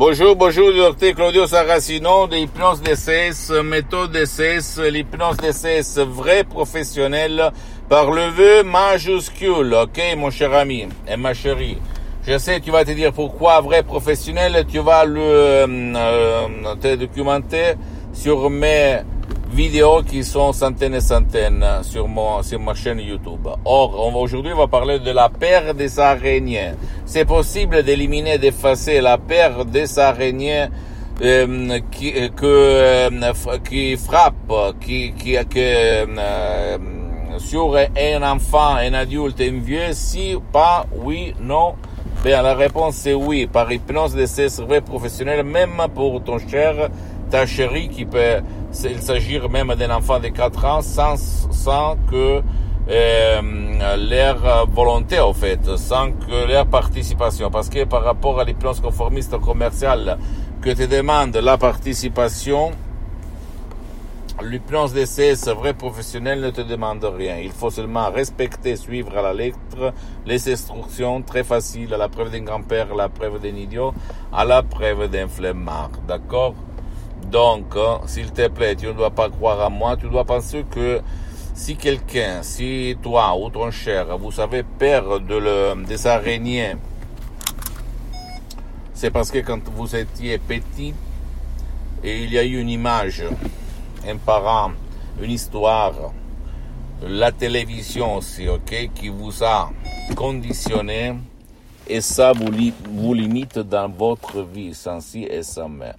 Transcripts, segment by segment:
Bonjour, bonjour, docteur Claudio Saracino de Hypnose DCS, méthode DCS, l'hypnose DCS vrai professionnel par le vœu majuscule, ok mon cher ami et ma chérie. Je sais, tu vas te dire pourquoi vrai professionnel, tu vas le euh, euh te documenter sur mes vidéos qui sont centaines et centaines sur, mon, sur ma chaîne YouTube. Or, aujourd'hui, on va parler de la paire des araignées. C'est possible d'éliminer, d'effacer la paire des araignées euh, qui, que, euh, qui frappe, qui, qui, euh, sur un enfant, un adulte, un vieux, si, pas, oui, non. Bien, la réponse c'est oui, par hypnose de ces professionnels, même pour ton cher, ta chérie qui peut il s'agit même d'un enfant de 4 ans sans, sans que euh, leur volonté, en fait, sans que leur participation. Parce que par rapport à l'hypnose conformiste commerciale que te demande la participation, l'hypnose d'essai, vrai professionnel, ne te demande rien. Il faut seulement respecter, suivre à la lettre les instructions très faciles, à la preuve d'un grand-père, à la preuve d'un idiot, à la preuve d'un flemmard. D'accord? Donc, hein, s'il te plaît, tu ne dois pas croire à moi, tu dois penser que si quelqu'un, si toi ou ton cher, vous savez perdre de des araignées, c'est parce que quand vous étiez petit, et il y a eu une image, un parent, une histoire, la télévision aussi, ok, qui vous a conditionné, et ça vous, vous limite dans votre vie sans si et sans mais.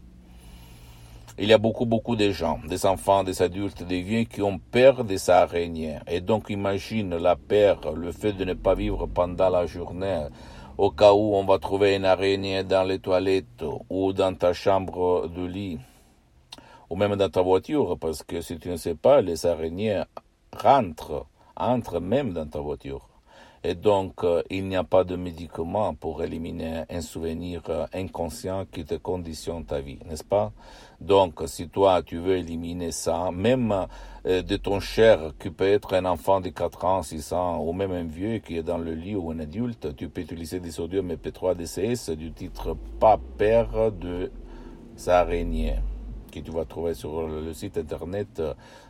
Il y a beaucoup, beaucoup de gens, des enfants, des adultes, des vieux qui ont peur des araignées. Et donc imagine la peur, le fait de ne pas vivre pendant la journée, au cas où on va trouver une araignée dans les toilettes ou dans ta chambre de lit, ou même dans ta voiture, parce que si tu ne sais pas, les araignées rentrent, entrent même dans ta voiture. Et donc, euh, il n'y a pas de médicament pour éliminer un souvenir euh, inconscient qui te conditionne ta vie, n'est-ce pas? Donc, si toi, tu veux éliminer ça, même euh, de ton cher, qui peut être un enfant de 4 ans, 6 ans, ou même un vieux qui est dans le lit ou un adulte, tu peux utiliser des sodium EP3 DCS du titre Pas père de sa araignée que tu vas trouver sur le site internet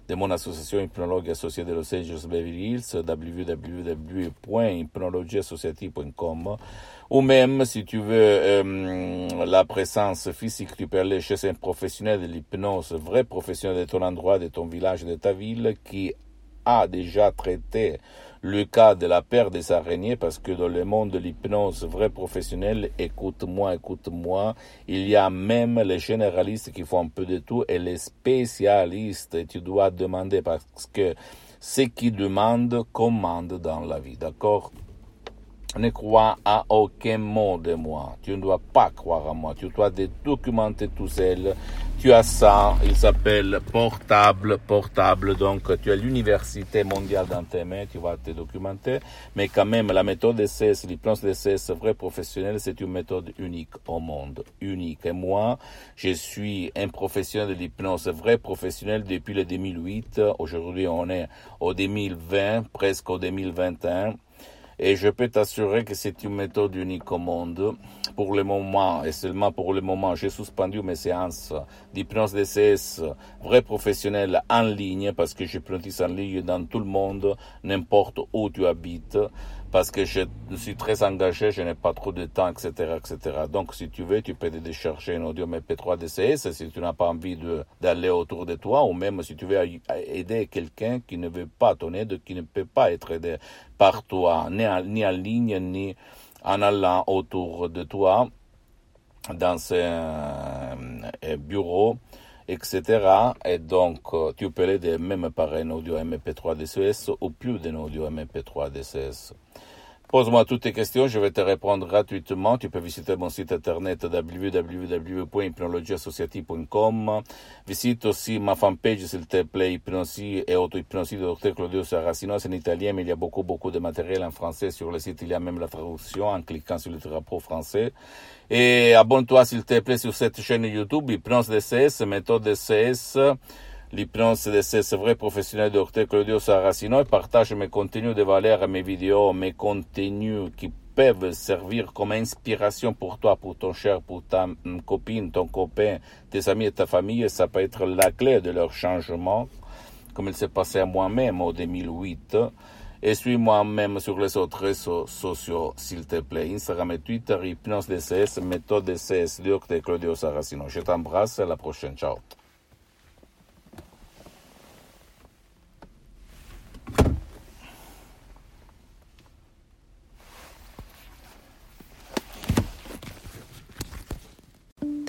de mon association hypnologue associée de Los Angeles Beverly Hills, www.hypnologieassociative.com, ou même si tu veux euh, la présence physique, tu peux aller chez un professionnel de l'hypnose, vrai professionnel de ton endroit, de ton village, de ta ville, qui a déjà traité le cas de la paire des araignées, parce que dans le monde de l'hypnose vrai professionnel, écoute-moi, écoute-moi, il y a même les généralistes qui font un peu de tout et les spécialistes, tu dois demander parce que ce qui demande commande dans la vie, d'accord? Ne crois à aucun mot de moi. Tu ne dois pas croire à moi. Tu dois te documenter tout seul. Tu as ça. Il s'appelle portable, portable. Donc, tu as l'université mondiale dans tes mains. Tu vas te documenter. Mais quand même, la méthode d'essai, l'hypnose d'essai vrai professionnel, c'est une méthode unique au monde. Unique. Et moi, je suis un professionnel de l'hypnose vrai professionnel depuis le 2008. Aujourd'hui, on est au 2020, presque au 2021. Et je peux t'assurer que c'est une méthode unique au monde. Pour le moment, et seulement pour le moment, j'ai suspendu mes séances d'hypnose DCS vrai professionnel en ligne parce que j'hypnotise en ligne dans tout le monde, n'importe où tu habites parce que je suis très engagé, je n'ai pas trop de temps, etc., etc. Donc, si tu veux, tu peux décharger un audio MP3 DCS si tu n'as pas envie d'aller autour de toi, ou même si tu veux aider quelqu'un qui ne veut pas ton aide, qui ne peut pas être aidé par toi, ni en, ni en ligne, ni en allant autour de toi dans un bureau etc. Et donc, euh, tu peux l'aider même par un audio MP3 DCS ou plus d'un audio MP3 DCS. Pose-moi toutes tes questions, je vais te répondre gratuitement. Tu peux visiter mon site internet www.hypnologieassociative.com. Visite aussi ma fanpage, s'il te plaît, Hypnosie et auto-hypnosie de Dr. Claudio Saracino. C'est en italien, mais il y a beaucoup, beaucoup de matériel en français sur le site. Il y a même la traduction en cliquant sur le drapeau français. Et abonne-toi, s'il te plaît, sur cette chaîne YouTube, Hypnose DCS, méthode DCS l'hypnose c'est vrai professionnel Dr. Claudio Saracino et partage mes contenus de valeur, mes vidéos, mes contenus qui peuvent servir comme inspiration pour toi, pour ton cher, pour ta hum, copine, ton copain, tes amis et ta famille. Ça peut être la clé de leur changement, comme il s'est passé à moi-même en 2008. Et suis-moi même sur les autres réseaux sociaux, s'il te plaît. Instagram et Twitter, Hypnose DCS, méthode DCS, Dr. Claudio Saracino. Je t'embrasse, à la prochaine. Ciao.